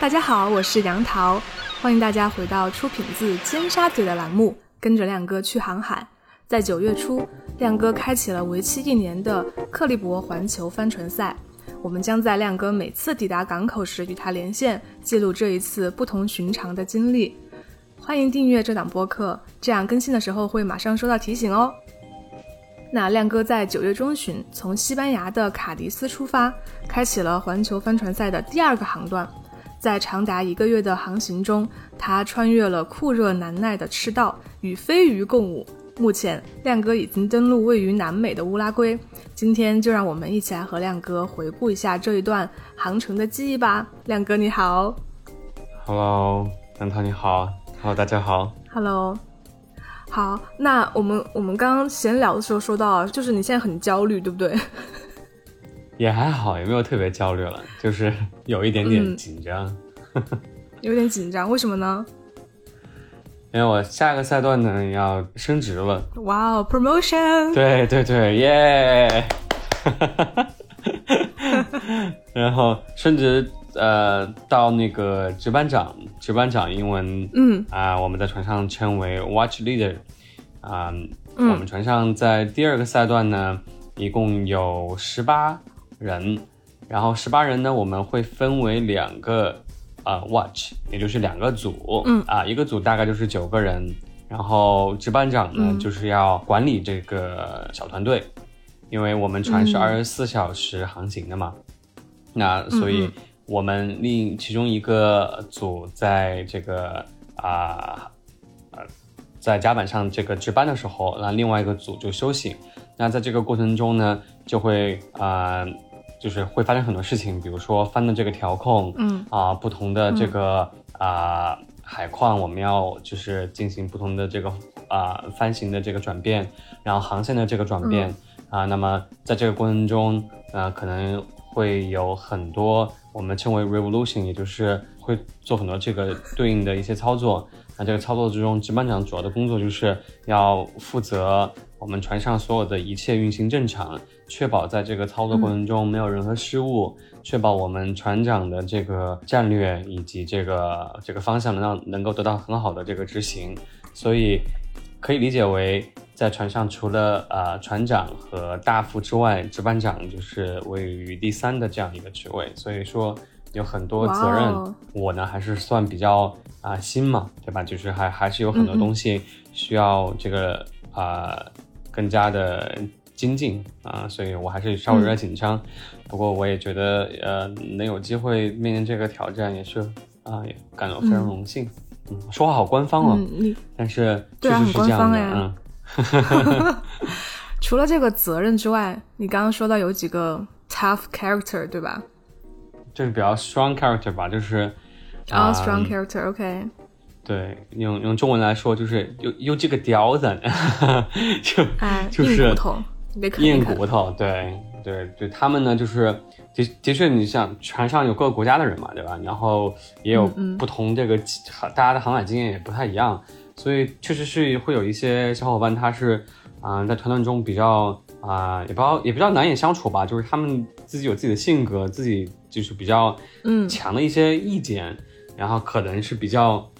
大家好，我是杨桃，欢迎大家回到出品自尖沙咀的栏目，跟着亮哥去航海。在九月初，亮哥开启了为期一年的克利伯环球帆船赛。我们将在亮哥每次抵达港口时与他连线，记录这一次不同寻常的经历。欢迎订阅这档播客，这样更新的时候会马上收到提醒哦。那亮哥在九月中旬从西班牙的卡迪斯出发，开启了环球帆船赛的第二个航段。在长达一个月的航行中，他穿越了酷热难耐的赤道，与飞鱼共舞。目前，亮哥已经登陆位于南美的乌拉圭。今天就让我们一起来和亮哥回顾一下这一段航程的记忆吧。亮哥你好，Hello，杨涛你好，Hello，大家好，Hello，好。那我们我们刚刚闲聊的时候说到，就是你现在很焦虑，对不对？也还好，也没有特别焦虑了，就是 有一点点紧张，有点紧张，为什么呢？因为我下个赛段呢要升职了。哇哦，promotion！对对对，耶！然后升职，呃，到那个值班长，值班长英文，嗯啊，我们在船上称为 watch leader，啊，我们船上在第二个赛段呢，一共有十八。人，然后十八人呢，我们会分为两个啊，watch，也就是两个组，嗯啊，一个组大概就是九个人，然后值班长呢就是要管理这个小团队，因为我们船是二十四小时航行的嘛，那所以我们另其中一个组在这个啊呃在甲板上这个值班的时候，那另外一个组就休息，那在这个过程中呢，就会啊。就是会发生很多事情，比如说翻的这个调控，嗯啊，不同的这个啊海况，我们要就是进行不同的这个啊帆型的这个转变，然后航线的这个转变啊，那么在这个过程中，呃，可能会有很多我们称为 revolution，也就是会做很多这个对应的一些操作。那这个操作之中，值班长主要的工作就是要负责我们船上所有的一切运行正常。确保在这个操作过程中没有任何失误，确保我们船长的这个战略以及这个这个方向能让能够得到很好的这个执行，所以可以理解为在船上除了呃船长和大副之外，值班长就是位于第三的这样一个职位，所以说有很多责任。我呢还是算比较啊新嘛，对吧？就是还还是有很多东西需要这个啊更加的。精进啊，所以我还是稍微有点紧张，不过我也觉得，呃，能有机会面临这个挑战，也是啊，也感到非常荣幸。嗯，说话好官方哦，你但是确实是这样的。嗯，除了这个责任之外，你刚刚说到有几个 tough character，对吧？就是比较 strong character 吧，就是啊，strong character，OK。对，用用中文来说，就是有有几个屌子，就就是硬骨头。对对对，他们呢，就是的的确，你像船上有各个国家的人嘛，对吧？然后也有不同这个大家的航海经验也不太一样，所以确实是会有一些小伙伴，他是啊，在团队中比较啊，也比较也比较难以相处吧，就是他们自己有自己的性格，自己就是比较嗯强的一些意见，然后可能是比较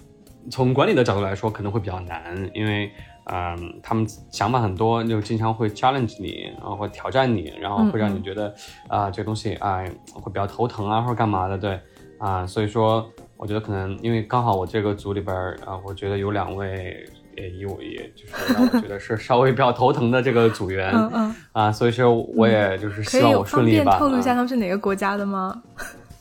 从管理的角度来说，可能会比较难，因为。嗯，他们想法很多，就经常会 challenge 你，然后会挑战你，然后会让你觉得啊，这个东西哎会比较头疼啊，或者干嘛的，对啊，所以说我觉得可能因为刚好我这个组里边啊，我觉得有两位也以我也就是让我觉得是稍微比较头疼的这个组员，嗯嗯啊，所以说我也就是希望我顺利吧。透露一下他们是哪个国家的吗？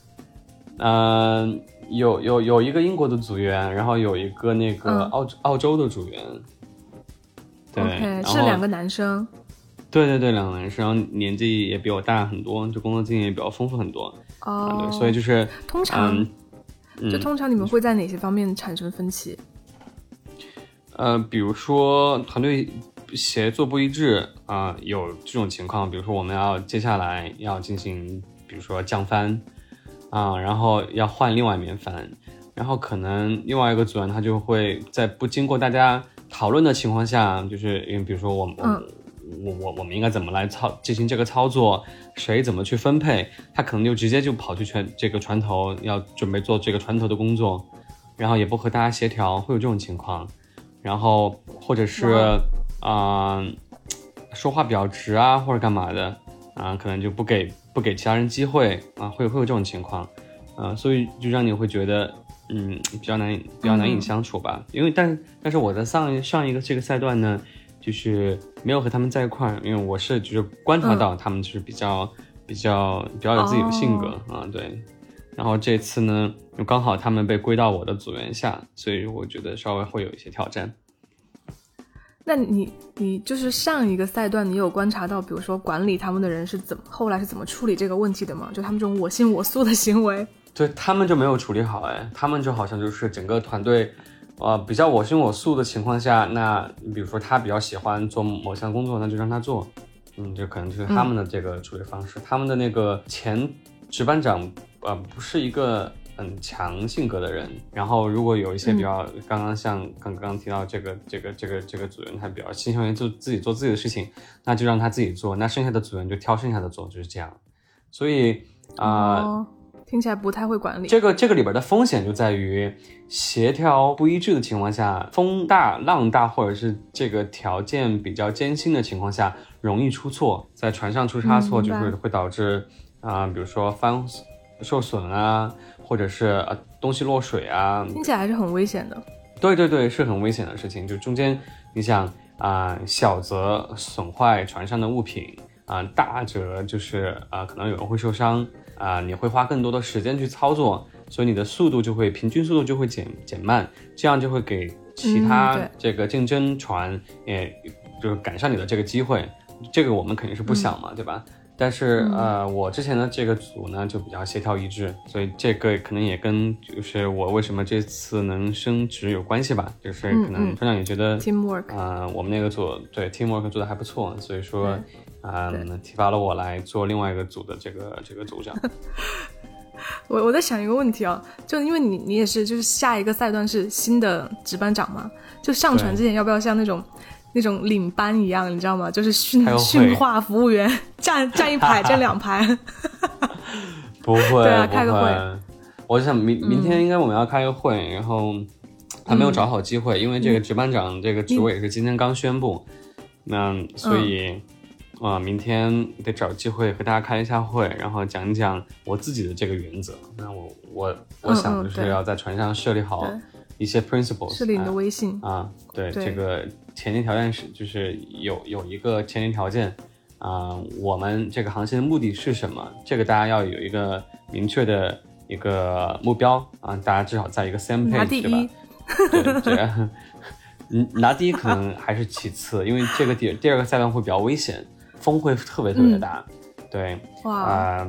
嗯，有有有一个英国的组员，然后有一个那个澳澳洲的组员。对，是两个男生。对对对，两个男生，年纪也比我大很多，就工作经验也比较丰富很多。哦，对，所以就是通常，就通常你们会在哪些方面产生分歧？呃，比如说团队协作不一致啊，有这种情况。比如说我们要接下来要进行，比如说降帆啊，然后要换另外一面帆，然后可能另外一个组员他就会在不经过大家。讨论的情况下，就是因为比如说我我我我我们应该怎么来操进行这个操作，谁怎么去分配，他可能就直接就跑去船这个船头要准备做这个船头的工作，然后也不和大家协调，会有这种情况，然后或者是啊、说话比较直啊，或者干嘛的啊、可能就不给不给其他人机会啊，会会有这种情况，啊，所以就让你会觉得。嗯，比较难以比较难以相处吧，因为但但是我在上一上一个这个赛段呢，就是没有和他们在一块儿，因为我是就是观察到他们就是比较、比较比较有自己的性格、啊，对。然后这次呢，又刚好他们被归到我的组员下，所以我觉得稍微会有一些挑战。那你你就是上一个赛段，你有观察到，比如说管理他们的人是怎么后来是怎么处理这个问题的吗？就他们这种我行我素的行为。对他们就没有处理好，哎，他们就好像就是整个团队，呃，比较我行我素的情况下，那你比如说他比较喜欢做某项工作，那就让他做，嗯，这可能就是他们的这个处理方式。他们的那个前值班长，呃，不是一个很强性格的人，然后如果有一些比较，刚刚像刚刚提到这个这个这个这个组员，他比较倾向于做自己做自己的事情，那就让他自己做，那剩下的组员就挑剩下的做，就是这样。所以啊。哦听起来不太会管理。这个这个里边的风险就在于协调不一致的情况下，风大浪大，或者是这个条件比较艰辛的情况下，容易出错，在船上出差错，嗯就是会导致啊、比如说翻受损啊，或者是呃东西落水啊，听起来还是很危险的。对对对，是很危险的事情。就中间，你想啊、小则损坏船上的物品啊、大则就是啊、可能有人会受伤啊、你会花更多的时间去操作，所以你的速度就会平均速度就会减减慢，这样就会给其他这个竞争船也就是赶上你的这个机会，这个我们肯定是不想嘛，对吧？但是呃，我之前的这个组呢就比较协调一致，所以这个可能也跟就是我为什么这次能升职有关系吧。就是可能嗯。船长也觉得，Teamwork。呃，我们那个组对 teamwork 做的还不错，所以说对，嗯，提拔了我来做另外一个组的这个这个组长。我我在想一个问题啊，就因为你你也是，就是下一个赛段是新的值班长嘛，就上船之前要不要像那种那种领班一样，你知道吗？就是训训话服务员站站一排，站两排。不会，对啊开个会我想明明天应该我们要开个会，然后还没有找好机会，因为这个值班长这个职位也是今天刚宣布，那所以啊、明天得找机会和大家开一下会，然后讲一讲我自己的这个原则。那我我我嗯想就是要在船上设立好一些 principles，设立你的啊微信，啊，对，对这个前提条件是，就是有有一个前提条件啊、我们这个航线的目的是什么？这个大家要有一个明确的一个目标啊，大家至少在一个 same page 对吧一？。对，这样，嗯，拿第一可能还是其次，因为这个第第二个赛段会比较危险，风会特别特别大，对，哇，啊、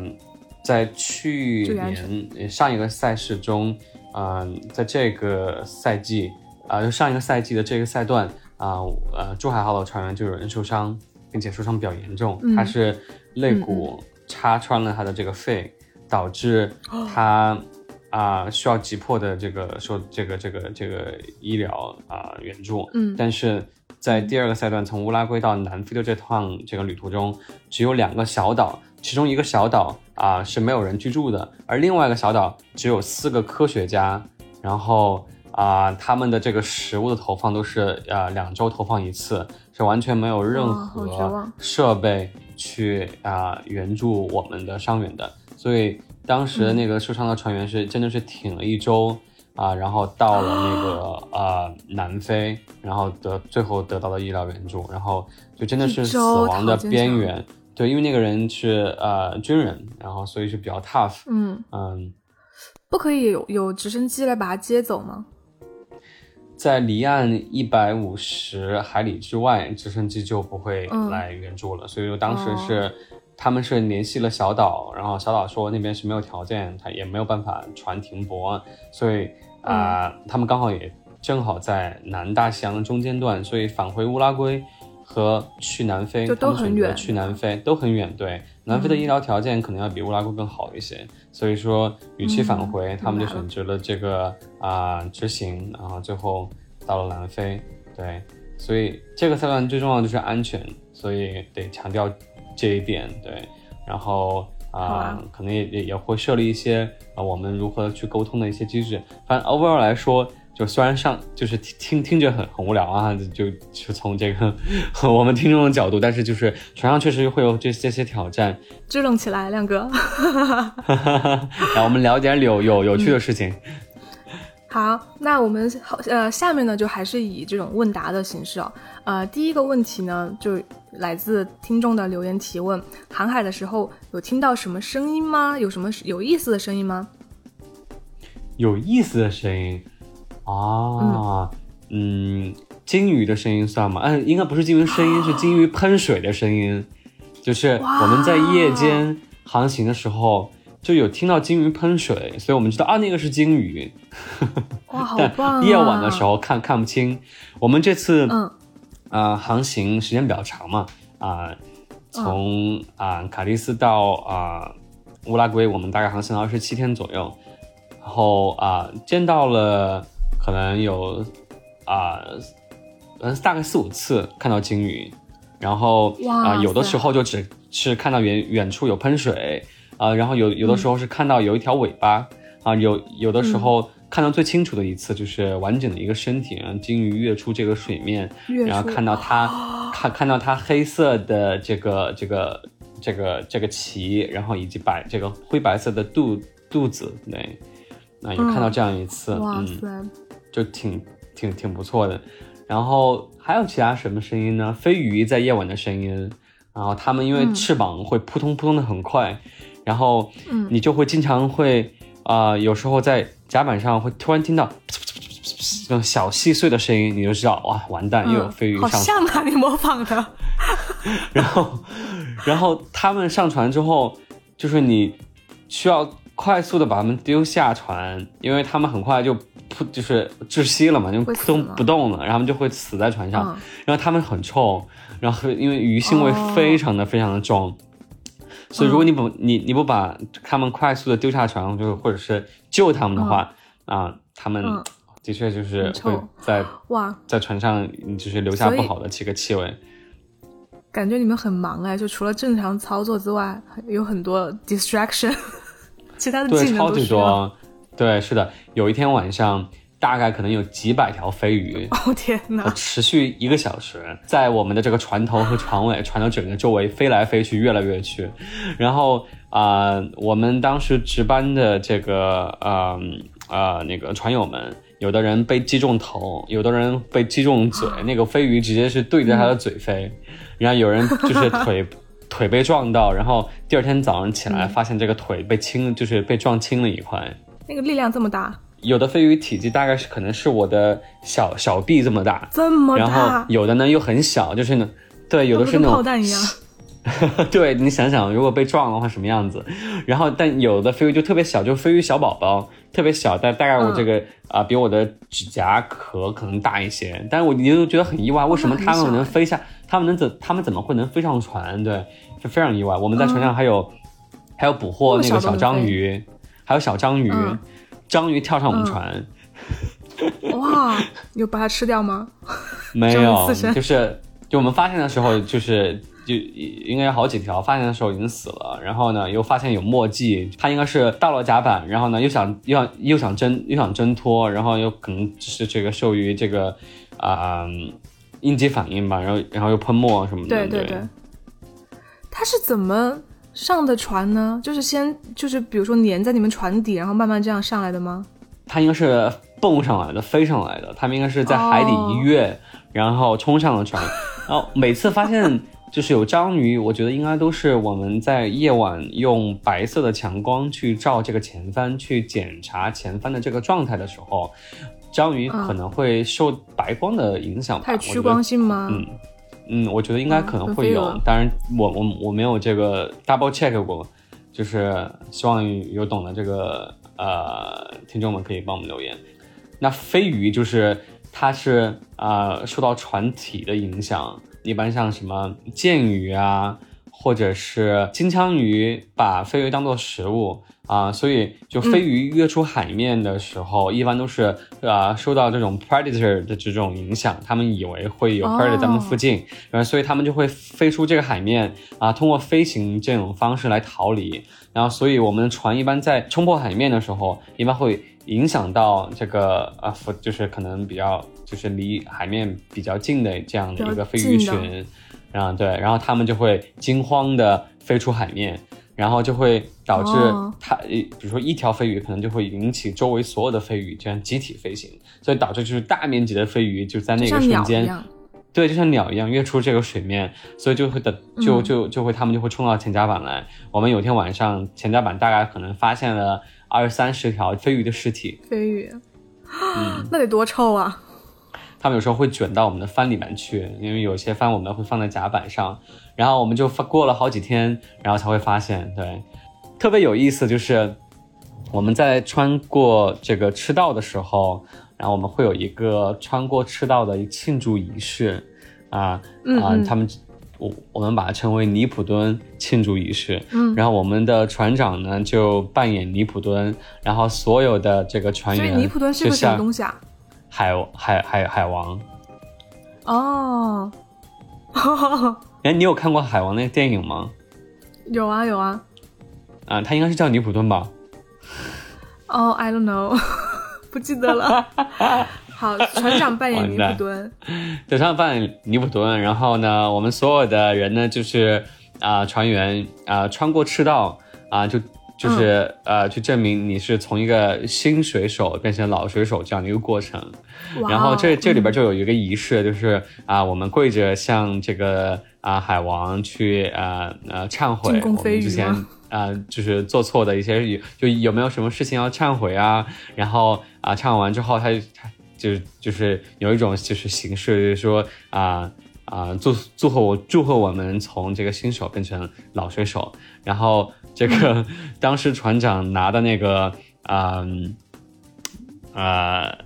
在去年呃上一个赛事中，嗯、在这个赛季啊、就上一个赛季的这个赛段啊，呃，珠海号的船员就有人受伤，并且受伤比较严重，嗯。他是肋骨插穿了他的这个肺，导致他啊、需要急迫的这个受这个这个这个医疗啊、援助，嗯。但是在第二个赛段，从乌拉圭到南非的这趟这个旅途中，只有两个小岛，其中一个小岛啊、是没有人居住的，而另外一个小岛只有四个科学家，然后啊、他们的这个食物的投放都是啊两周投放一次，是完全没有任何设备去啊、援助我们的伤员的，所以当时那个受伤的船员是真的是挺了一周。啊，然后到了那个呃南非，然后得最后得到了医疗援助，然后就真的是死亡的边缘。对，因为那个人是呃军人，然后所以是比较 tough。嗯，嗯，不可以有有直升机来把他接走吗？在离岸一百五十海里之外，直升机就不会嗯来援助了。所以说当时哦是、他们是联系了小岛，然后小岛说那边是没有条件，他也没有办法船停泊，所以啊、嗯他们刚好也正好在南大西洋的中间段，所以返回乌拉圭和去南非，就都很远去南非都很远，对，南非的医疗条件可能要比乌拉圭更好一些，所以说与其返回，嗯他们就选择了这个啊、执行，然后最后到了南非，对，所以这个赛段最重要的就是安全，所以得强调这一点，对，然后啊，可能也也也会设立一些啊，我们如何去沟通的一些机制。反正 overall 来说。就虽然上就是听听听着很很无聊啊，就就从这个 我们听众的角度，但是就是船上确实会有这这些挑战，支棱起来，亮哥。来，我们聊点有有有趣的事情。好，那我们好呃，下面呢就还是以这种问答的形式哦。呃，第一个问题呢就来自听众的留言提问：航海的时候有听到什么声音吗？有什么有意思的声音吗？有意思的声音。啊，嗯，鲸鱼的声音算吗？嗯，应该不是鲸鱼声音，是鲸鱼喷水的声音。就是我们在夜间航行的时候，就有听到鲸鱼喷水，所以我们知道啊，那个是鲸鱼。哇，好 棒！夜晚的时候看看不清。我们这次，嗯，啊，航行时间比较长嘛，啊，从啊卡迪斯到啊乌拉圭，我们大概航行了二十七天左右，然后啊见到了。可能有啊，嗯，大概四五次看到鲸鱼，然后啊，有的时候就只是看到远远处有喷水啊，然后有有的时候是看到有一条尾巴啊，有有的时候看到最清楚的一次就是完整的一个身体，然后鲸鱼跃出这个水面，然后看到它 看看到它黑色的这个这个这个这个鳍，然后以及白这个灰白色的肚肚子，对，那有看到这样一次，嗯。就挺挺挺不错的，然后还有其他什么声音呢？飞鱼在夜晚的声音，然后它们因为翅膀会扑通扑通的很快，然后你就会经常会啊，有时候在甲板上会突然听到那种小细碎的声音，你就知道哇，完蛋，又有飞鱼上。好像啊，你模仿的。然后，然后他们上船之后，就是你需要快速的把他们丢下船，因为他们很快就。扑就是窒息了嘛，就扑通不动了，然后就会死在船上。然后他们很臭，然后因为鱼腥味非常的非常的重，所以如果你不你你不把他们快速的丢下船，就是或者是救他们的话，啊，他们的确就是会在哇在船上就是留下不好的这个气味。感觉你们很忙哎，就除了正常操作之外，有很多 distraction，其他的技能都需要。对，是的，有一天晚上，大概可能有几百条飞鱼，哦天哪，持续一个小时，在我们的这个船头和船尾、船的整个周围飞来飞去，越来跃去。然后啊，我们当时值班的这个呃呃那个船友们，有的人被击中头，有的人被击中嘴，那个飞鱼直接是对着他的嘴飞，然后有人就是腿 腿被撞到，然后第二天早上起来发现这个腿被青，就是被撞青了一块。那个力量这么大，有的飞鱼体积大概是可能是我的小小臂这么大，这么大，然后有的呢又很小，就是呢，对，有的是那种炮弹一样，对你想想，如果被撞的话什么样子？然后但有的飞鱼就特别小，就飞鱼小宝宝，特别小，但大概我这个啊比我的指甲壳可能大一些，但是我一直都觉得很意外，为什么他们能飞下？他们能怎？他们怎么会能飞上船？对，是非常意外。我们在船上还有还有捕获那个小章鱼。还有小章鱼，章鱼跳上我们船，哇！有把它吃掉吗？没有，就是就我们发现的时候，就是就应该有好几条，发现的时候已经死了。然后呢，又发现有墨迹，它应该是到了甲板，然后呢又想又想又想挣又想挣脱，然后又可能是这个受于这个啊应激反应吧，然后然后又喷墨什么的。对对对，它是怎么？上的船呢，就是先就是比如说粘在你们船底，然后慢慢这样上来的吗？它应该是蹦上来的，飞上来的。他们应该是在海底一跃，然后冲上了船。然后每次发现就是有章鱼，我觉得应该都是我们在夜晚用白色的强光去照这个前帆，去检查前帆的这个状态的时候，章鱼可能会受白光的影响。太趋光性吗？嗯。嗯，我觉得应该可能会有，当然我我我没有这个 double check 过，就是希望有懂的这个呃听众们可以帮我们留言。那飞鱼就是它是啊受到船体的影响，一般像什么剑鱼啊，或者是金枪鱼把飞鱼当做食物啊，所以就飞鱼跃出海面的时候，一般都是啊受到这种 predator 的这种影响，他们以为会有 predator 在他们附近，然后所以他们就会飞出这个海面啊，通过飞行这种方式来逃离。然后，所以我们的船一般在冲破海面的时候，一般会影响到这个啊，就是可能比较就是离海面比较近的这样的一个飞鱼群，然后对，然后他们就会惊慌的飞出海面，然后就会导致它，比如说一条飞鱼可能就会引起周围所有的飞鱼这样集体飞行，所以导致就是大面积的飞鱼就在那个瞬间。对，就像鸟一样跃出这个水面，所以就会的，就就就会他们就会冲到前甲板来。我们有天晚上前甲板大概可能发现了二三十条飞鱼的尸体。飞鱼，那得多臭啊！他们有时候会卷到我们的帆里面去，因为有些帆我们会放在甲板上，然后我们就过了好几天，然后才会发现。对，特别有意思就是我们在穿过这个赤道的时候。然后我们会有一个穿过赤道的庆祝仪式，啊啊，他们我我们把它称为尼普敦庆祝仪式。嗯，然后我们的船长呢就扮演尼普敦，然后所有的这个船员，所以尼普敦是个什么东西啊？海海海海王。哦，哎，你有看过海王那个电影吗？有啊有啊。啊，他应该是叫尼普顿吧？哦，I don't know。不记得了。好，船长扮演尼普顿，对，船长扮演尼普顿。然后呢，我们所有的人呢，就是啊，船员啊，穿过赤道啊，就就是呃，去证明你是从一个新水手变成老水手这样的一个过程。然后这这里边就有一个仪式，就是啊，我们跪着向这个啊海王去呃呃忏悔我们之前啊就是做错的一些有就有没有什么事情要忏悔啊，然后。啊，忏悔完之后，他他就就是有一种就是形式，就是说啊啊祝祝贺我祝贺我们从这个新手变成老水手，然后这个当时船长拿的那个啊啊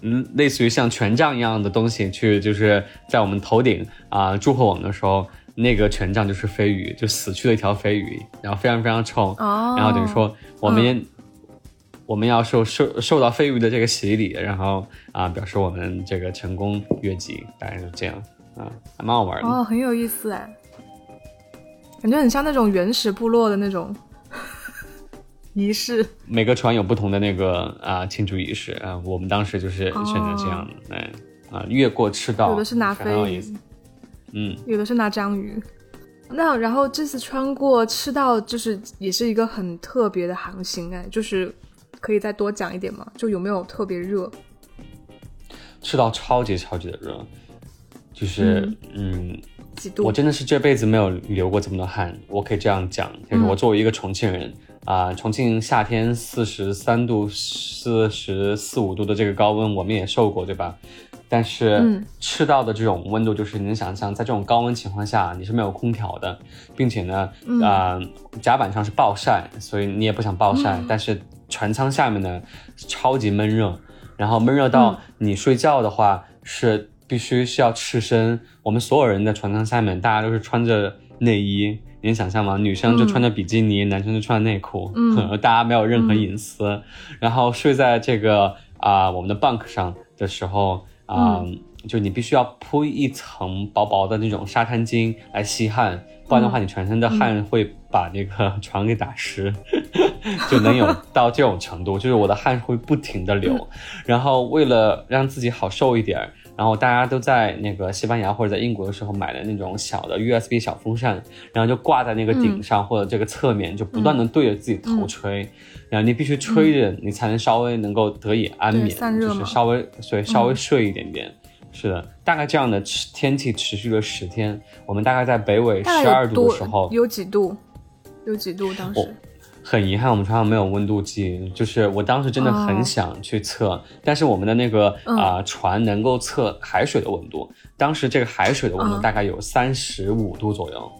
嗯类似于像权杖一样的东西去，就是在我们头顶啊祝贺我们的时候，那个权杖就是飞鱼，就死去的一条飞鱼，然后非常非常臭，然后等于说我们。我们要受受受到飞鱼的这个洗礼，然后啊，表示我们这个成功越级，大概就这样啊，还蛮好玩的。哦，很有意思哎，感觉很像那种原始部落的那种 仪式。每个船有不同的那个啊庆祝仪式啊，我们当时就是选择这样的，哎啊，越过赤道，有的是拿飞鱼，嗯，有的是拿章鱼。那然后这次穿过赤道，就是也是一个很特别的航行哎，就是。可以再多讲一点吗？就有没有特别热？赤道超级超级的热，就是嗯，几度？我真的是这辈子没有流过这么多汗。我可以这样讲，就是我作为一个重庆人啊，重庆夏天四十三度、四十四五度的这个高温，我们也受过，对吧？但是赤道的这种温度，就是你能想象，在这种高温情况下，你是没有空调的，并且呢，啊，甲板上是暴晒，所以你也不想暴晒，但是。船舱下面呢，超级闷热，然后闷热到你睡觉的话是必须是要赤身。我们所有人的船舱下面，大家都是穿着内衣，你能想象吗？女生就穿着比基尼，男生就穿着内裤，嗯大家没有任何隐私。然后睡在这个啊我们的 bunk 上的时候啊，就你必须要铺一层薄薄的那种沙滩巾来吸汗，不然的话你全身的汗会把那个床给打湿。就能有到这种程度，就是我的汗会不停的流，然后为了让自己好受一点，然后大家都在那个西班牙或者在英国的时候买的那种小的 USB 小风扇，然后就挂在那个顶上或者这个侧面，就不断的对着自己头吹，然后你必须吹着，你才能稍微能够得以安眠，就是稍微所以稍微睡一点点。是的，大概这样的天气持续了十天，我们大概在北纬十二度的时候，有几度？有几度？当时？很遗憾，我们船上没有温度计。就是我当时真的很想去测，但是我们的那个啊船能够测海水的温度。当时这个海水的温度大概有三十五度左右。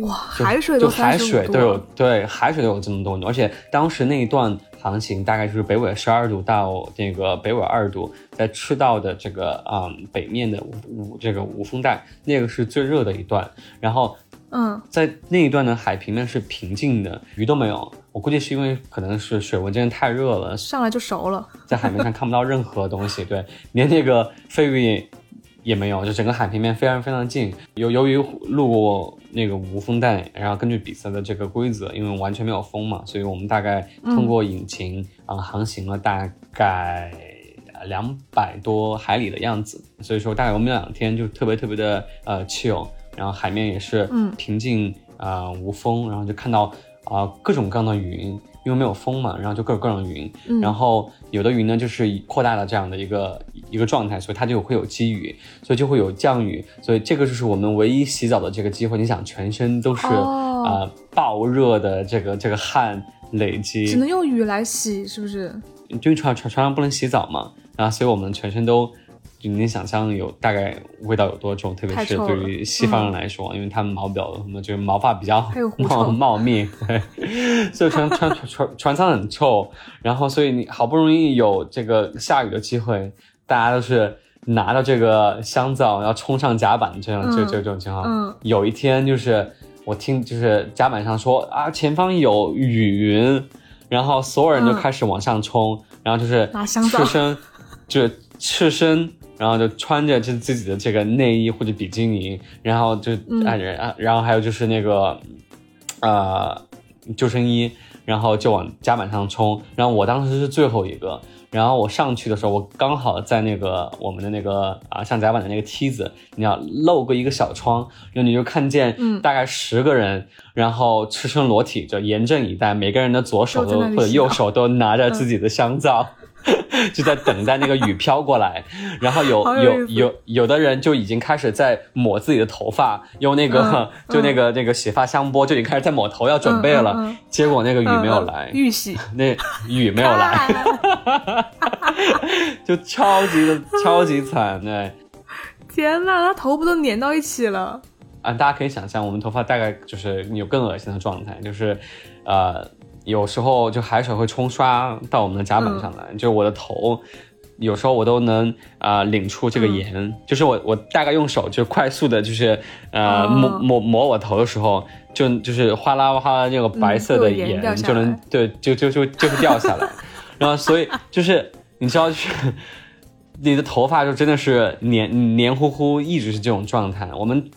哇，海水就海水都有对海水都有这么多度，而且当时那一段航行大概就是北纬十二度到那个北纬二度，在赤道的这个啊北面的无这个无风带，那个是最热的一段。然后。嗯，在那一段的海平面是平静的，鱼都没有。我估计是因为可能是水温真的太热了，上来就熟了，在海面上看不到任何东西，对，连那个飞鱼也没有，就整个海平面非常非常近。由由于路过那个无风带，然后根据比赛的这个规则，因为完全没有风嘛，所以我们大概通过引擎啊、航行了大概两百多海里的样子，所以说大概我们两天就特别特别的呃 chill，然后海面也是平静啊、无风，然后就看到啊、各种各样的云，因为没有风嘛，然后就各种各样的云，然后有的云呢就是以扩大了这样的一个一个状态，所以它就会有积雨，所以就会有降雨，所以这个就是我们唯一洗澡的这个机会。你想，全身都是啊、哦爆热的这个这个汗累积，只能用雨来洗，是不是？因为船船船上不能洗澡嘛，然后所以我们全身都，就你能想象有大概味道有多重，特别是对于西方人来说，因为他们毛比较什么，就是毛发比较茂茂密，对，所以船船船船舱很臭，然后所以你好不容易有这个下雨的机会，大家都是。拿着这个香皂要冲上甲板，这样就嗯就这种情况。嗯有一天就是我听就是甲板上说啊，前方有雨云，然后所有人就嗯开始往上冲，然后就是拿香皂赤身，就是赤身，然后就穿着就自己的这个内衣或者比基尼，然后就啊然后还有就是那个呃救生衣，然后就往甲板上冲，然后我当时是最后一个。然后我上去的时候，我刚好在那个我们的那个啊上甲板的那个梯子，你要漏过一个小窗，然后你就看见大概十个人，然后赤身裸体，就严阵以待，每个人的左手都或者右手都拿着自己的香皂。就在等待那个雨飘过来，然后有有有有有的人就已经开始在抹自己的头发，用那个、嗯 就那个、那个洗发香波就已经开始在抹头要准备了，结果那个雨没有嗯来，预洗 那雨没有来，就超级的超级惨对。天呐，他头不都粘到一起了？啊，大家可以想象，我们头发大概就是有更恶心的状态，就是，呃，有时候就海水会冲刷到我们的甲板上来，就是我的头，有时候我都能啊、呃领出这个盐，就是我我大概用手就快速的，就是呃、哦。抹抹抹我头的时候，就就是哗啦哗啦那个白色的盐就能来对就就就就会掉下来，然后所以就是你知道就是。你的头发就真的是黏黏糊糊，一直是这种状态。我们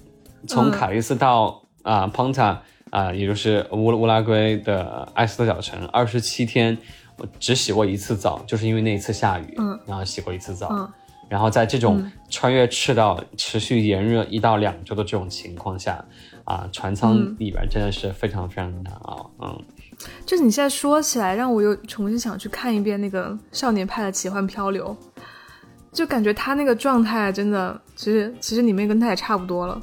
从嗯。卡利斯到啊、蓬塔啊，也就是乌乌拉圭的埃斯特小城，二十七天，我只洗过一次澡，就是因为那一次下雨，嗯然后洗过一次澡。嗯然后在这种嗯穿越赤道、持续炎热一到两周的这种情况下，啊，船舱嗯里边真的是非常非常难熬。嗯，就是你现在说起来，让我又重新想去看一遍那个《少年派的奇幻漂流》，就感觉他那个状态真的，其实其实里面跟他也差不多了。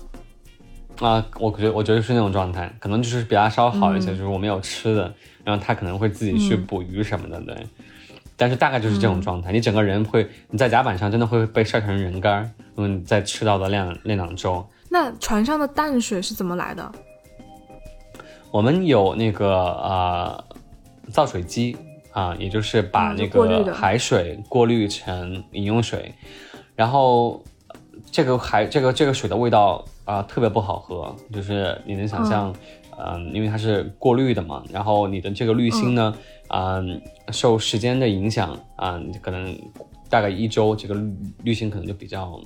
啊，我觉得我觉得是那种状态，可能就是比他稍好一些，嗯。就是我们有吃的，然后他可能会自己去嗯。捕鱼什么的，对。但是大概就是这种状态，你整个人会你在甲板上真的会被晒成人干儿，嗯你在赤道的那那两周，那船上的淡水是怎么来的？我们有那个呃造水机啊、也就是把嗯那个海水过滤成饮用水，然后呃这个海这个这个水的味道啊、特别不好喝，就是你能想象，嗯、因为它是过滤的嘛，然后你的这个滤芯呢，嗯、受时间的影响啊、可能大概一周这个滤滤芯可能就比较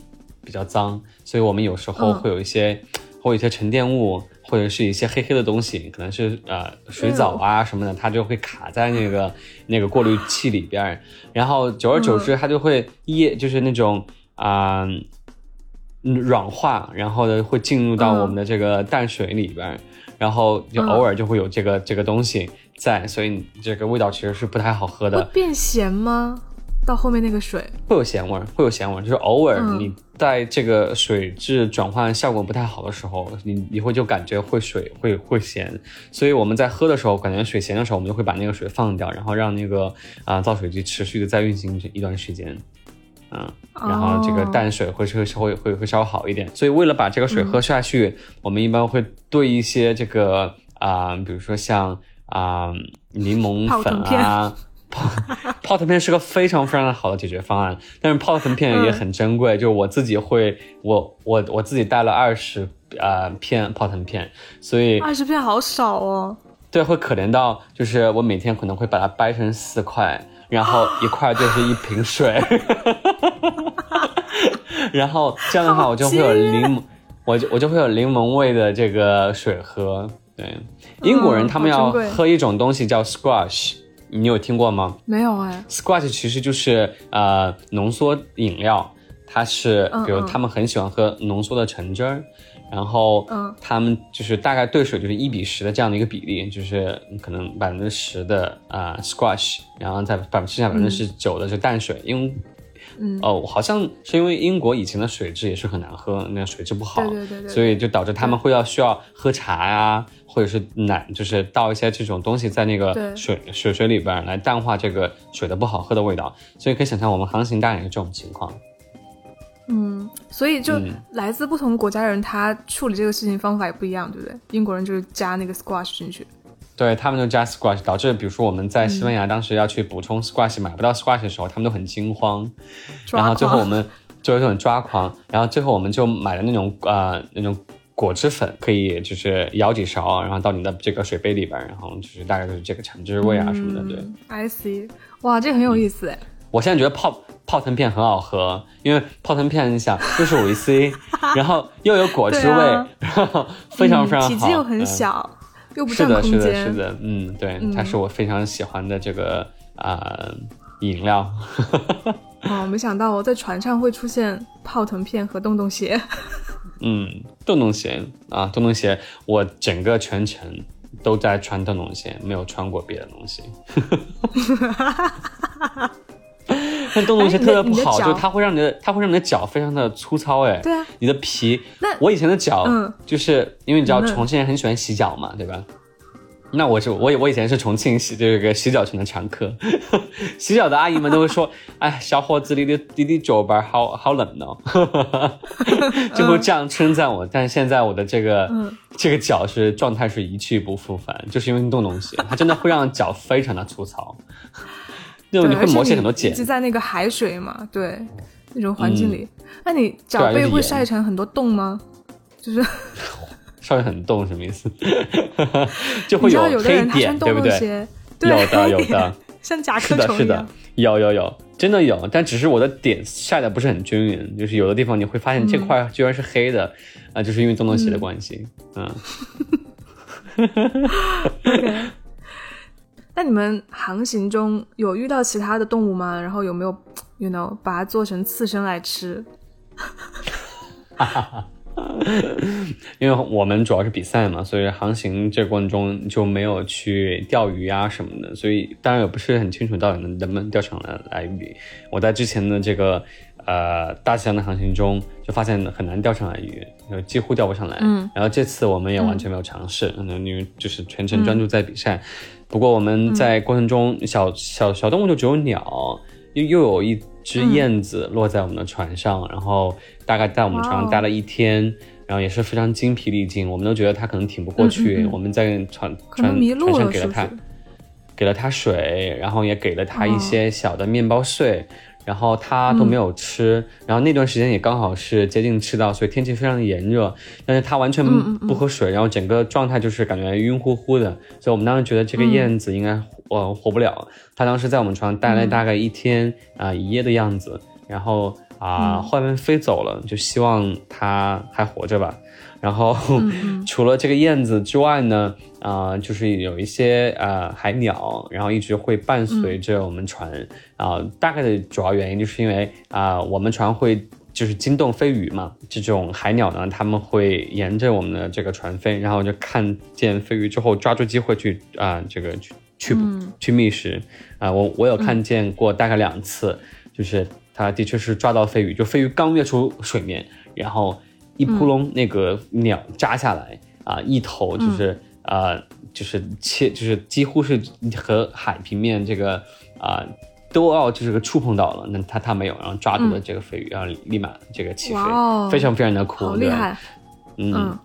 比较脏，所以我们有时候嗯。会有一些、会有一些沉淀物，或者是一些黑黑的东西，可能是呃水藻啊什么的，它就会卡在那个那个过滤器里边，然后久而久之它就会液就是那种啊。嗯软化，然后呢会进入到嗯我们的这个淡水里边儿，然后就嗯偶尔就会有这个、这个东西在，所以这个味道其实是不太好喝的。会变咸吗？到后面那个水，会有咸味儿，会有咸味儿，就是偶尔嗯你在这个水质转换效果不太好的时候，你你会就感觉会水会会咸，所以我们在喝的时候，感觉水咸的时候，我们就会把那个水放掉，然后让那个啊、造水机持续的再运行一段时间。嗯，然后这个哦。淡水会会会会会稍微好一点，所以为了把这个水喝下去，我们一般会兑一些这个啊、比如说像啊、柠檬粉啊，泡泡腾片是个非常非常好的解决方案，但是泡腾片也很珍贵，就我自己会，我我我自己带了二十呃片泡腾片，所以二十片好少哦。对，会可怜到就是我每天可能会把它掰成四块，然后一块就是一瓶水，然后这样的话我就会有柠檬，我就我就会有柠檬味的这个水喝。对，英国人他们要喝一种东西叫 squash。你有听过吗？没有哎。Squash 其实就是呃浓缩饮料，它是比如他们很喜欢喝浓缩的橙汁儿，然后嗯，他们就是大概兑水就是一比十的这样的一个比例，就是可能百分之十的啊 Squash，然后再百分之剩下百分之九的就淡水，因为嗯。哦好像是因为英国以前的水质也是很难喝，那水质不好，对对对对，所以就导致他们会要需要喝茶呀。或者是奶，就是倒一些这种东西在那个水水水里边来淡化这个水的不好喝的味道，所以可以想象我们航行大概是这种情况。嗯，所以就来自不同国家的人，他处理这个事情方法也不一样，对不对？英国人就是加那个 squash 进去，对他们就加 squash，导致比如说我们在西班牙当时要去补充 squash 买不到 squash 的时候，他们都很惊慌，然后最后我们就有种抓狂，然后最后我们就买了那种呃那种。果汁粉可以就是舀几勺，然后到你的这个水杯里边，然后就是大概就是这个橙汁味啊什么的。对，I see，哇，这个很有意思哎。我现在觉得泡泡腾片很好喝，因为泡腾片你想又是维 C，然后又有果汁味，然后非常非常好，体积又很小，又不占空间。是的，是的，是的，嗯，对，它是我非常喜欢的这个啊饮料。哦，没想到我在船上会出现泡腾片和洞洞鞋。嗯，洞洞鞋啊，洞洞鞋，我整个全程都在穿洞洞鞋，没有穿过别的东西。但洞洞鞋特别不好，就它会让你的，它会让你的脚非常的粗糙，哎，对啊，你的皮。那我以前的脚，嗯就是因为你知道重庆人很喜欢洗脚嘛，对吧？那我是我我以前是重庆洗这个洗脚城的常客，洗脚的阿姨们都会说：“哎，小伙子，你的你的脚板好好冷哦。”就会这样称赞我。但是现在我的这个这个脚是状态是一去不复返，就是因为洞洞鞋，它真的会让脚非常的粗糙，那种你会磨起很多茧。就在那个海水嘛，对，那种环境里，那你脚背会晒成很多洞吗？就是。稍微很冻什么意思？就会有黑点，对不对？有的，有的，像甲壳虫一样。有有有，真的有，但只是我的点晒的不是很均匀，就是有的地方你会发现这块居然是黑的，啊，就是因为洞洞鞋的关系。嗯。那你们航行中有遇到其他的动物吗？然后有没有，you know，把它做成刺身来吃？哈哈哈。因为我们主要是比赛嘛，所以航行这过程中就没有去钓鱼啊什么的，所以当然也不是很清楚到底能能不能钓上来来鱼。我在之前的这个呃大西洋的航行中就发现很难钓上来鱼，就几乎钓不上来。嗯，然后这次我们也完全没有尝试，因为就是全程专注在比赛。不过我们在过程中小小小动物就只有鸟，又又有一。只燕子落在我们的船上，然后大概在我们船上待了一天，然后也是非常精疲力尽，我们都觉得它可能挺不过去。我们在船船船上给了它，给了它水，然后也给了它一些小的面包碎，然后它都没有吃。然后那段时间也刚好是接近赤道，所以天气非常的炎热，但是它完全不喝水，然后整个状态就是感觉晕乎乎的。所以我们当时觉得这个燕子应该。呃活不了，他当时在我们床上待了大概一天啊一夜的样子，然后啊后面飞走了，就希望他还活着吧。然后 除了这个燕子之外呢，啊就是有一些呃海鸟，然后一直会伴随着我们船啊。大概的主要原因就是因为啊我们船会就是惊动飞鱼嘛，这种海鸟呢他们会沿着我们的这个船飞，然后就看见飞鱼之后抓住机会去啊这个去。去去觅食啊！我我有看见过大概两次，就是它的确是抓到飞鱼，就飞鱼刚跃出水面，然后一扑隆，那个鸟扎下来啊，一头就是啊，就是切，就是几乎是和海平面这个啊都要就是个触碰到了，那它它没有，然后抓住了这个飞鱼，然后立马这个起飞，非常非常的酷，好厉害，嗯，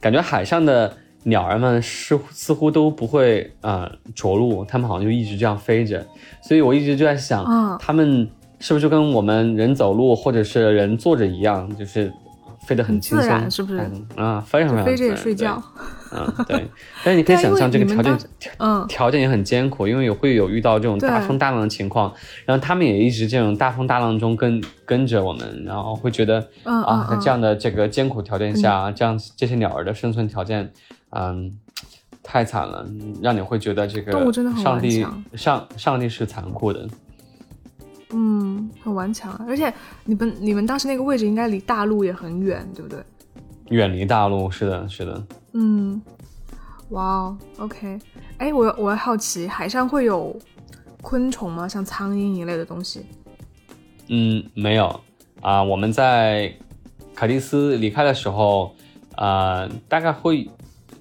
感觉海上的。鸟儿们似似乎都不会呃着陆，它们好像就一直这样飞着，所以我一直就在想，嗯。它们是不是就跟我们人走路或者是人坐着一样，就是飞得很轻自松，然是不是？嗯啊，非常非常飞着也睡觉。嗯，对。但是你可以想象这个条件嗯，条件也很艰苦，因为也会有遇到这种大风大浪的情况，然后他们也一直这种大风大浪中跟跟着我们，然后会觉得嗯啊，在嗯。这样的这个艰苦条件下，这样这些鸟儿的生存条件，嗯，太惨了，让你会觉得这个上帝上上帝是残酷的。嗯，很顽强，啊而且你们你们当时那个位置应该离大陆也很远，对不对？远离大陆，是的，是的。嗯，哇哦，OK，哎，我我好奇，海上会有昆虫吗？像苍蝇一类的东西？嗯，没有啊、我们在卡蒂斯离开的时候，啊，大概会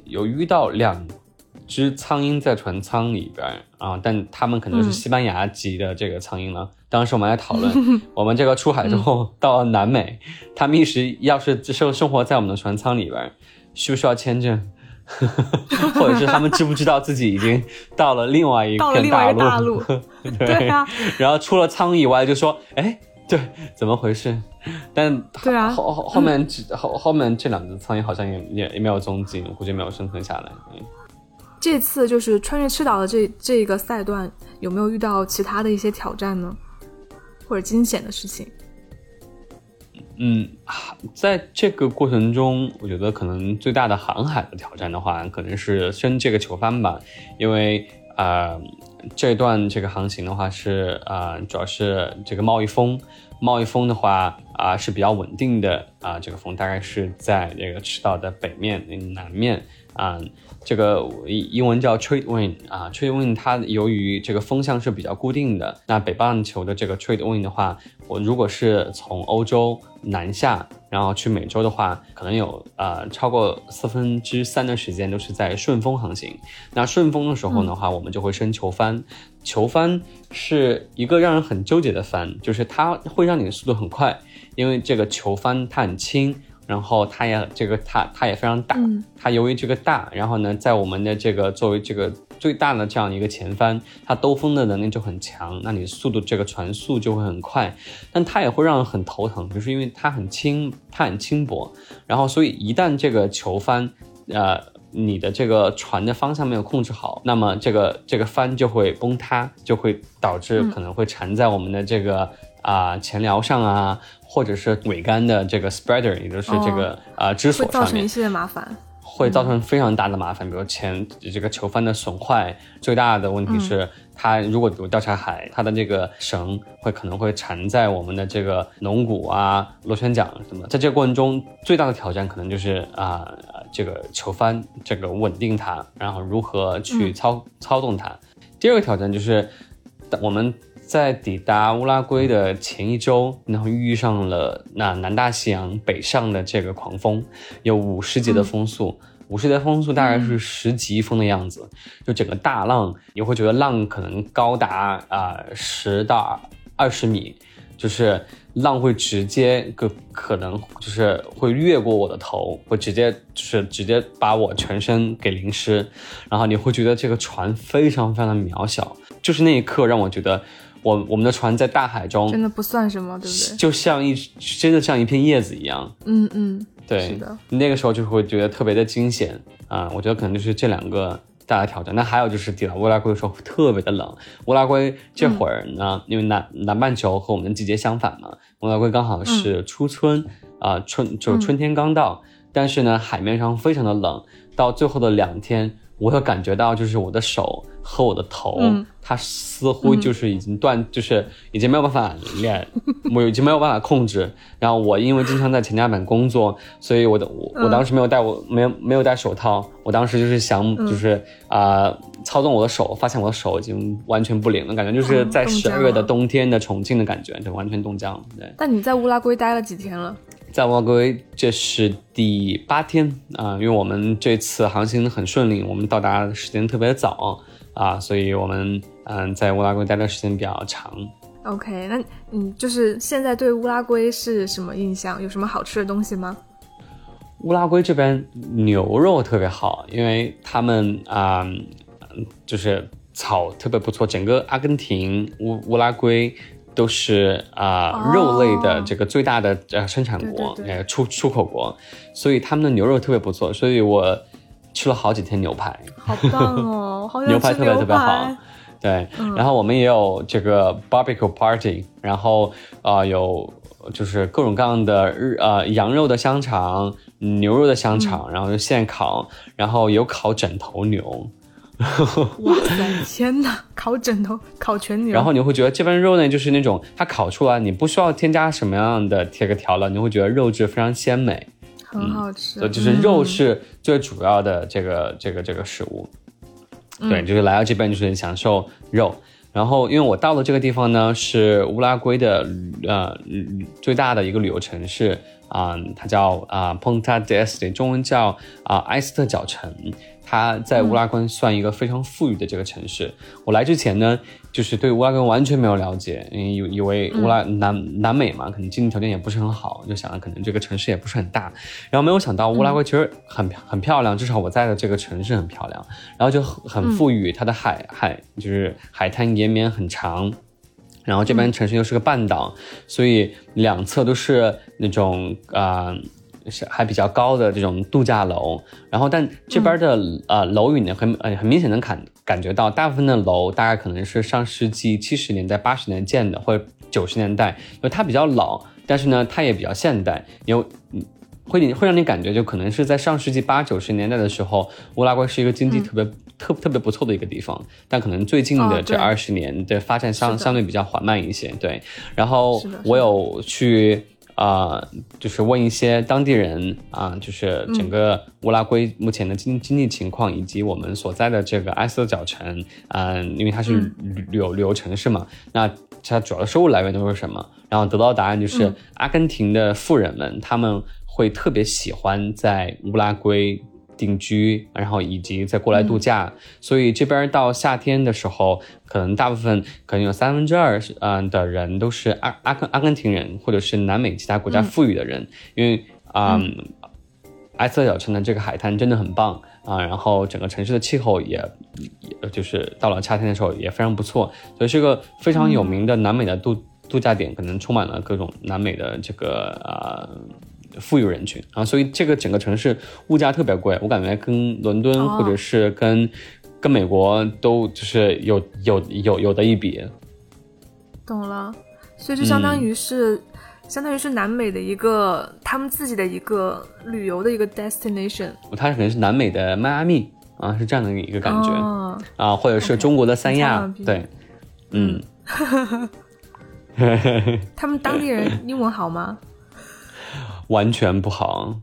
有遇到两只苍蝇在船舱里边啊、但他们可能是嗯西班牙籍的这个苍蝇了。当时我们还讨论，我们这个出海之后到了南美，他们一时要是生生活在我们的船舱里边，需不需要签证？或者是他们知不知道自己已经到了另外一片到了另外一个大陆？对对啊，然后出了舱以外就说，哎，对，怎么回事？但对啊后后后面只后后面这两只苍蝇好像也也也没有踪迹，我估计没有生存下来。嗯这次就是穿越赤道的这这个赛段，有没有遇到其他的一些挑战呢？或者惊险的事情？嗯，在这个过程中，我觉得可能最大的航海的挑战的话，可能是升这个球帆吧，因为呃这段这个航行的话是呃主要是这个贸易风，贸易风的话啊、是比较稳定的啊、这个风大概是在这个赤道的北面、南面啊、这个英英文叫 trade wind 啊，trade wind 它由于这个风向是比较固定的，那北半球的这个 trade wind 的话，我如果是从欧洲南下，然后去美洲的话，可能有呃超过四分之三的时间都是在顺风航行。那顺风的时候的话，我们就会升球帆。球帆是一个让人很纠结的帆，就是它会让你的速度很快，因为这个球帆它很轻，然后它也这个它它也非常大，嗯它由于这个大，然后呢，在我们的这个作为这个最大的这样一个前帆，它兜风的能力就很强，那你速度这个船速就会很快，但它也会让人很头疼，就是因为它很轻，它很轻薄，然后所以一旦这个球帆，呃。你的这个船的方向没有控制好，那么这个这个帆就会崩塌，就会导致可能会缠在我们的这个啊、前寮上啊，或者是尾杆的这个 spreader，也就是这个啊、支会索上面造成一。系列麻烦。会造成非常大的麻烦，比如前这个球帆的损坏，最大的问题是它如果有调查海，它的这个绳会可能会缠在我们的这个龙骨啊、螺旋桨什么，在这个过程中最大的挑战可能就是啊、这个球帆这个稳定它，然后如何去操、操纵它。第二个挑战就是我们在抵达乌拉圭的前一周，然后遇上了那南大西洋北上的这个狂风，有五十级的风速，五十级的风速大概是十级风的样子，就整个大浪，你会觉得浪可能高达啊十、到二十米，就是浪会直接个可能就是会越过我的头，会直接就是直接把我全身给淋湿，然后你会觉得这个船非常非常的渺小，就是那一刻让我觉得我我们的船在大海中真的不算什么，对不对？就像一真的像一片叶子一样，嗯嗯，对，是的，那个时候就会觉得特别的惊险。啊、我觉得可能就是这两个大的挑战。那还有就是抵达乌拉圭的时候特别的冷，乌拉圭这会儿呢，因为南南半球和我们的季节相反嘛，乌拉圭刚好是初春啊、春就是春天刚到，但是呢海面上非常的冷，到最后的两天，我有感觉到就是我的手和我的头，嗯它似乎就是已经断，就是已经没有办法练，我已经没有办法控制。然后我因为经常在前甲板工作，所以我的我我当时没有戴我没有没有戴手套，我当时就是想就是啊、操纵我的手，发现我的手已经完全不灵了，感觉就是在十二月的冬天的重庆的感觉，就完全冻僵了。对。但你在乌拉圭待了几天了？在乌拉圭，这是第八天啊、因为我们这次航行很顺利，我们到达的时间特别早啊、所以我们嗯、在乌拉圭待的时间比较长。OK，那你就是现在对乌拉圭是什么印象？有什么好吃的东西吗？乌拉圭这边牛肉特别好，因为他们啊、嗯就是草特别不错，整个阿根廷、乌乌拉圭都是啊、哦肉类的这个最大的呃生产国，对对对。呃出出口国，所以他们的牛肉特别不错，所以我吃了好几天牛排。好棒哦，好牛排特别特别好。对，嗯。然后我们也有这个 barbecue party，然后啊、呃有就是各种各样的日呃羊肉的香肠、牛肉的香嗯。肠，然后就现烤，然后有烤枕头牛，哇塞，天哪，烤枕头，烤全牛，然后你会觉得这份肉呢，就是那种它烤出来你不需要添加什么样的这个调料，你会觉得肉质非常鲜美，很好吃。就是肉嗯是最主要的这个、这个这个食物。嗯对，就是来到这边就是享受肉。然后，因为我到了这个地方呢是乌拉圭的呃最大的一个旅游城市啊、它叫啊、Ponta del Este，中文叫啊、埃斯特角城。它在乌拉圭算一个非常富裕的这个城市。我来之前呢，就是对乌拉圭完全没有了解，因为以以为乌拉、南南美嘛，可能经济条件也不是很好，就想着可能这个城市也不是很大，然后没有想到乌拉圭其实很、很漂亮，至少我在的这个城市很漂亮，然后就很很富裕，它的海海就是海滩延绵很长。然后这边城市又是个半岛，所以两侧都是那种啊、还比较高的这种度假楼。然后但这边的、呃楼宇呢，很呃很明显能感感觉到，大部分的楼大概可能是上世纪七十年代、八十年代建的，或者九十年代，因为它比较老，但是呢它也比较现代，有嗯会会让你感觉就可能是在上世纪八九十年代的时候，乌拉圭是一个经济特别、特特别不错的一个地方，但可能最近的这二十年的发展相、相对比较缓慢一些，对。然后我有去啊、呃就是问一些当地人啊、就是整个乌拉圭目前的经经济情况，以及我们所在的这个埃斯特角城，嗯、因为它是旅旅游旅游城市嘛，那它主要的收入来源都是什么？然后得到的答案就是，阿根廷的富人们他们会特别喜欢在乌拉圭。定居，然后以及再过来度假，所以这边到夏天的时候，可能大部分可能有三分之二是嗯、的人都是阿阿根阿根廷人，或者是南美其他国家富裕的人，因为啊、嗯埃斯特角城的这个海滩真的很棒啊，然后整个城市的气候也，也就是到了夏天的时候也非常不错，所以是个非常有名的南美的度、度假点，可能充满了各种南美的这个呃富裕人群啊，所以这个整个城市物价特别贵，我感觉跟伦敦哦。或者是跟、跟美国都就是有有有有的一比。懂了，所以就相嗯当于是，相当于是南美的一个他们自己的一个旅游的一个 destination 它可能是南美的迈阿密啊，是这样的一个感觉、哦。啊，或者是中国的三亚对，嗯，他们当地人英文好吗？完全不好。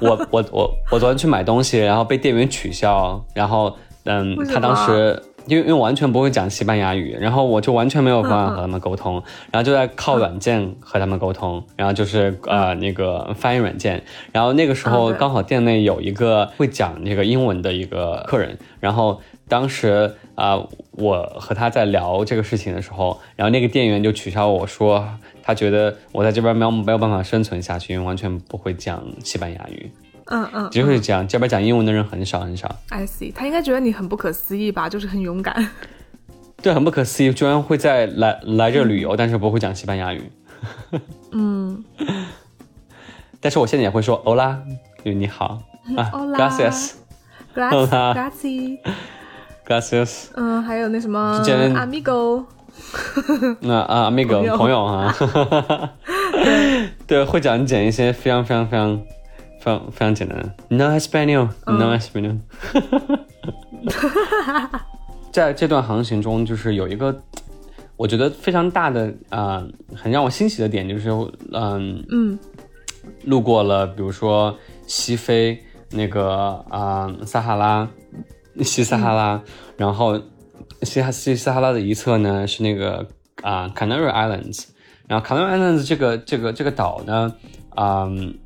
我我我我昨天去买东西，然后被店员取消，然后嗯他当时因为因为完全不会讲西班牙语，然后我就完全没有办法和他们沟通，然后就在靠软件和他们沟通，然后就是呃那个翻译软件，然后那个时候刚好店内有一个会讲那个英文的一个客人，然后当时啊、呃我和他在聊这个事情的时候，然后那个店员就取消我说，他觉得我在这边没有没有办法生存下去，因为完全不会讲西班牙语，嗯嗯，就是讲这边讲英文的人很少很少，I see，他应该觉得你很不可思议吧，就是很勇敢。对，很不可思议，居然会在来来这旅游，但是不会讲西班牙语。嗯，但是我现在也会说 “hola”，就你好。啊 grazie，gracias，嗯，还有那什么 amigo，那啊，amigo 朋友。朋友啊，对，会讲讲一些非常非常非常非常非常简单。的，no español，no español。在这段航行中，就是有一个我觉得非常大的啊、呃很让我欣喜的点，就是嗯嗯。路过了，比如说西非那个啊、撒哈拉，西撒哈拉，然后西哈西撒哈拉的一侧呢是那个啊、Canary Islands，然后 Canary Islands 这个这个这个岛呢，嗯，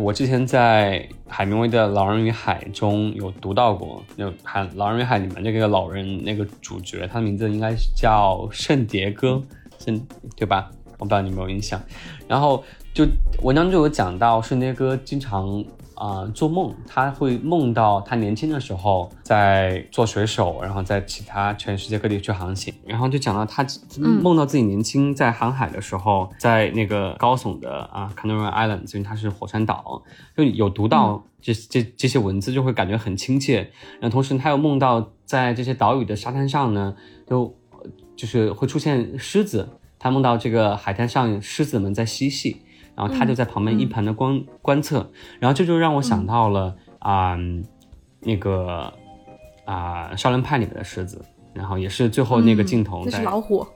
我之前在海明威的《老人与海》中有读到过，就海《老人与海》里面这个老人那个主角，他的名字应该是叫圣迭戈，圣对吧？我不知道你有没有印象。然后就文章就有讲到圣迭戈经常啊、做梦，他会梦到他年轻的时候在做水手，然后在其他全世界各地去航行，然后就讲到他梦到自己年轻在航海的时候，在那个高耸的啊 Canary Islands，因为它是火山岛，就有读到这这这些文字，就会感觉很亲切。然后同时他又梦到在这些岛屿的沙滩上呢，就就是会出现狮子，他梦到这个海滩上狮子们在嬉戏。然后他就在旁边一旁的观、观测，然后这就让我想到了啊、那个啊《少年派》里面的狮子，然后也是最后那个镜头在、是老虎，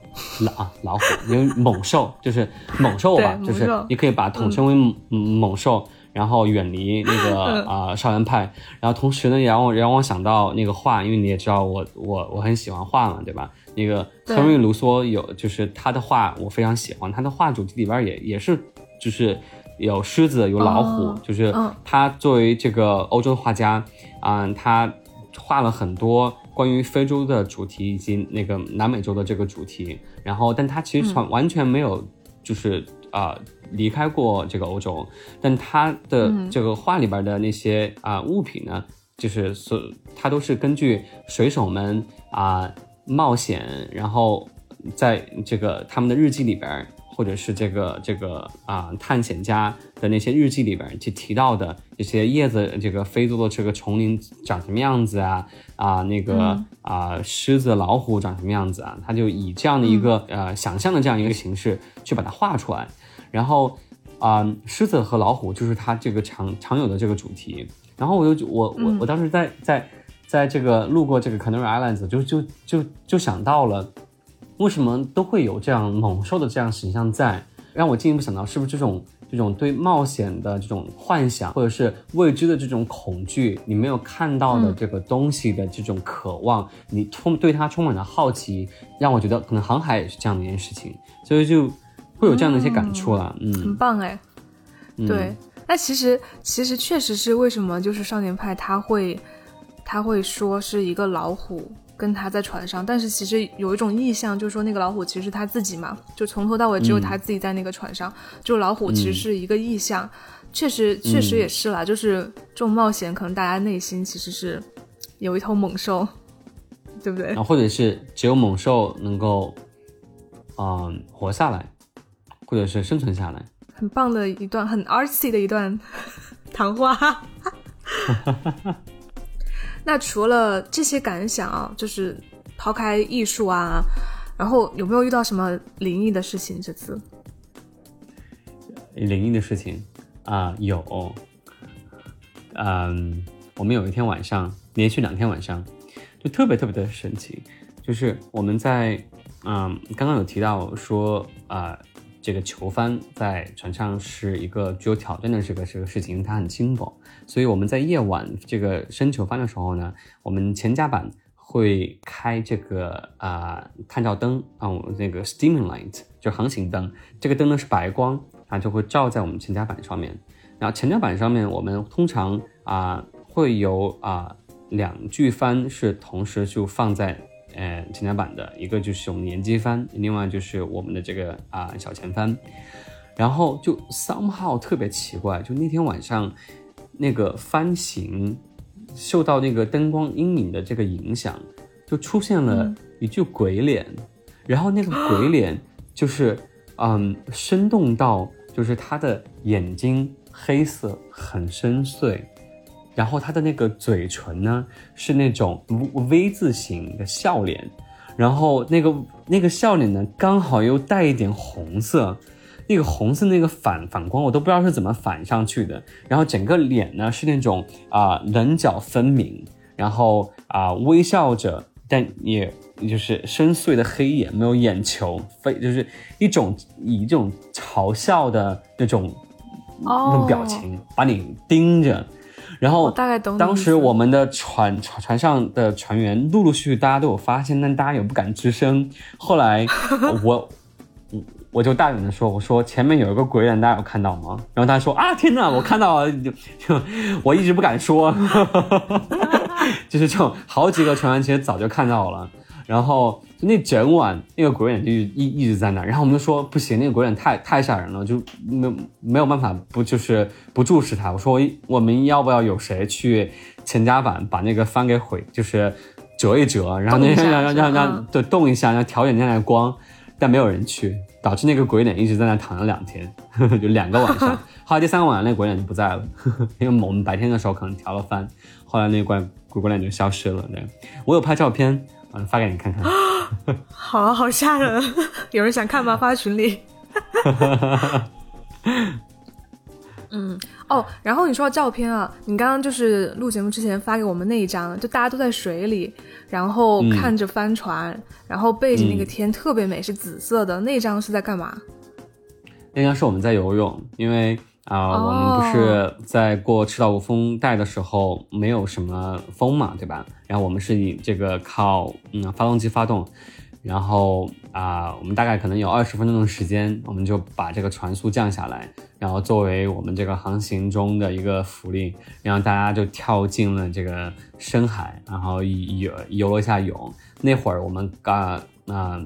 老啊老虎，因为猛兽就是猛兽吧，就是你可以把统称为猛猛兽，然后远离那个嗯。啊、少年派，然后同时呢也让我也让我想到那个画，因为你也知道我我我很喜欢画嘛，对吧？那个对。亨利·卢梭有就是他的画我非常喜欢，他的画主题里边也也是就是有狮子有老虎，哦就是嗯他作为这个欧洲画家，啊、他画了很多关于非洲的主题以及那个南美洲的这个主题，然后但他其实完完全没有就是啊、离开过这个欧洲，但他的这个画里边的那些啊、物品呢，就是所他都是根据水手们啊、冒险，然后在这个他们的日记里边儿，或者是这个这个啊、探险家的那些日记里边儿去提到的这些叶子，这个非洲的这个丛林长什么样子啊啊、那个啊、狮子、老虎长什么样子啊，他就以这样的一个、呃想象的这样一个形式去把它画出来，然后啊、狮子和老虎就是他这个常常有的这个主题，然后我就我我我当时在在在这个路过这个 Canary Islands 就就就就想到了。为什么都会有这样猛兽的这样形象在，让我进一步想到，是不是这种这种对冒险的这种幻想，或者是未知的这种恐惧，你没有看到的这个东西的这种渴望，你充对它充满了好奇，让我觉得可能航海也是这样的一件事情，所以就会有这样的一些感触了。嗯，很棒哎。对，那其实其实确实是为什么就是少年派他会他会说是一个老虎跟他在船上，但是其实有一种意象，就是说那个老虎其实是他自己嘛，就从头到尾只有他自己在那个船上，就老虎其实是一个意象，确实确实也是啦，就是这种冒险，可能大家内心其实是有一头猛兽，对不对啊？或者是只有猛兽能够，嗯，活下来，或者是生存下来。很棒的一段，很 artsy 的一段 谈话。那除了这些感想啊，就是抛开艺术啊，然后有没有遇到什么灵异的事情？这次？灵异的事情？啊、有，嗯，我们有一天晚上，连续两天晚上，就特别特别的神奇，就是我们在嗯刚刚有提到说啊、这个球帆在船上是一个具有挑战的这个这个事情，它很轻薄，所以我们在夜晚这个升球帆的时候呢，我们前甲板会开这个啊、探照灯啊、那个 steaming light 就航行灯，这个灯呢是白光它，就会照在我们前甲板上面。然后前甲板上面，我们通常啊、会有啊、两具帆是同时就放在呃前甲板的，一个就是我们的沿机帆，另外就是我们的这个啊、小前帆。然后就 somehow 特别奇怪，就那天晚上那个帆型受到那个灯光阴影的这个影响，就出现了一具鬼脸，然后那个鬼脸就是嗯生动到就是他的眼睛黑色很深邃，然后他的那个嘴唇呢是那种 V 字形的笑脸，然后那个那个笑脸呢刚好又带一点红色，那个红色那个反反光我都不知道是怎么反上去的，然后整个脸呢是那种啊、棱角分明，然后啊、微笑着，但也就是深邃的黑眼，没有眼球，非就是一种以这种嘲笑的那种、那种表情把你盯着，然后大概懂当时我们的船船船上的船员陆陆续续大家都有发现，但大家也不敢吱声。后来 我我我就大胆的说，我说前面有一个鬼脸，大家有看到吗？然后他说啊天哪，我看到了，就就我一直不敢说，就是这种好几个船员其实早就看到了。然后那整晚那个鬼脸就一一直在那，然后我们就说不行，那个鬼脸太太吓人了，就没没有办法不就是不注视他。我说我们要不要有谁去前甲板把那个帆给毁，就是折一折，然后那 让让让让对动一下，让调一点那的光，但没有人去，导致那个鬼脸一直在那躺了两天，就两个晚上。后来第三个晚上那个鬼脸就不在了，因为我们白天的时候可能调了帆，后来那个怪鬼鬼脸就消失了。对我有拍照片。发给你看看，好好吓人！有人想看吗？发群里。嗯哦，然后你说到照片啊，你刚刚就是录节目之前发给我们那一张，就大家都在水里，然后看着帆船，然后背着那个天特别美，是紫色的，那张是在干嘛？那张是我们在游泳，因为。啊，我们不是在过赤道无风带的时候没有什么风嘛，对吧？然后我们是以这个靠嗯发动机发动，然后啊，我们大概可能有二十分钟的时间，我们就把这个船速降下来，然后作为我们这个航行中的一个福利，然后大家就跳进了这个深海，然后游游了一下泳。那会儿我们刚啊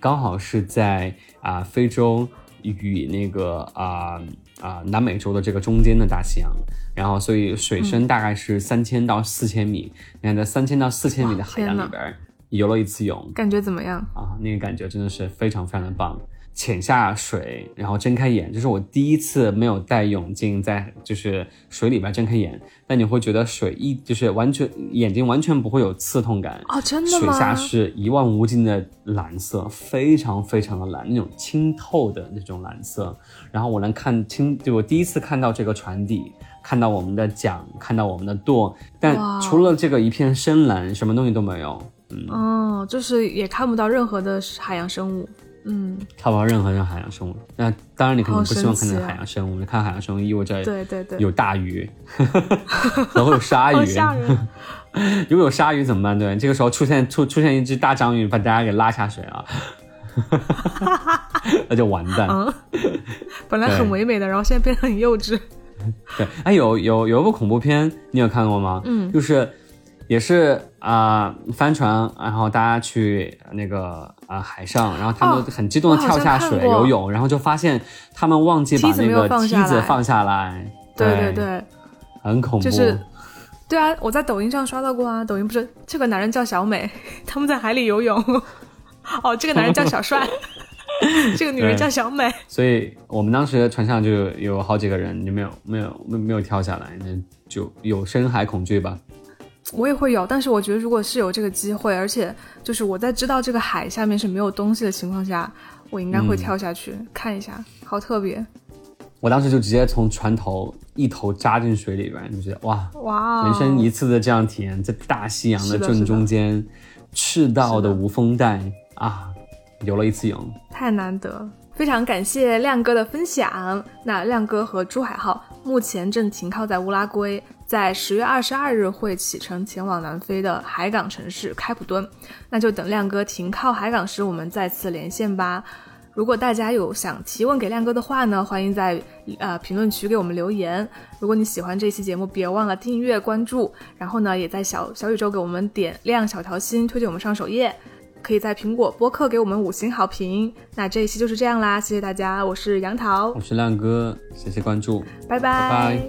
刚好是在啊非洲与那个啊。啊，南美洲的这个中间的大西洋，然后所以水深大概是三千到四千米。你看，在三千到四千米的海洋里边游了一次泳，感觉怎么样啊？那个感觉真的是非常非常的棒。潜下水，然后睁开眼，这是我第一次没有戴泳镜在就是水里边睁开眼。但你会觉得水一就是完全眼睛完全不会有刺痛感哦，真的吗？水下是一望无尽的蓝色，非常非常的蓝，那种清透的那种蓝色。然后我能看清，就我第一次看到这个船底，看到我们的桨，看到我们的舵，但除了这个一片深蓝，什么东西都没有。嗯，哦，就是也看不到任何的海洋生物。嗯，看不到任何的海洋生物。那当然，你可能不希望看到海洋生物。你看海洋生物意味着对对对，有大鱼，然后有鲨鱼。如果有鲨鱼怎么办？对，这个时候出现出出现一只大章鱼，把大家给拉下水了，那就完蛋。本来很唯美的，然后现在变得很幼稚。对，哎，有有有一部恐怖片，你有看过吗？嗯，就是。也是啊，帆船，然后大家去那个啊海上，然后他们很激动的跳下水游泳，然后就发现他们忘记把那个梯子放下来。对对对，很恐怖。就是，对啊，我在抖音上刷到过啊，抖音不是这个男人叫小美，他们在海里游泳。哦，这个男人叫小帅，这个女人叫小美。所以我们当时船上就有好几个人就没有没有没没有跳下来，那就有深海恐惧吧。我也会有，但是我觉得如果是有这个机会，而且就是我在知道这个海下面是没有东西的情况下，我应该会跳下去看一下，好特别。我当时就直接从船头一头扎进水里边，就觉得哇哇，人生一次的这样体验，在大西洋的正中间，赤道的无风带啊，游了一次泳，太难得。非常感谢亮哥的分享。那亮哥和珠海号目前正停靠在乌拉圭。在十月二十二日会启程前往南非的海港城市开普敦，那就等亮哥停靠海港时，我们再次连线吧。如果大家有想提问给亮哥的话呢，欢迎在呃评论区给我们留言。如果你喜欢这期节目，别忘了订阅关注，然后呢，也在小小宇宙给我们点亮小桃心，推荐我们上首页。可以在苹果播客给我们五星好评。那这一期就是这样啦，谢谢大家，我是杨桃，我是亮哥，谢谢关注，拜拜。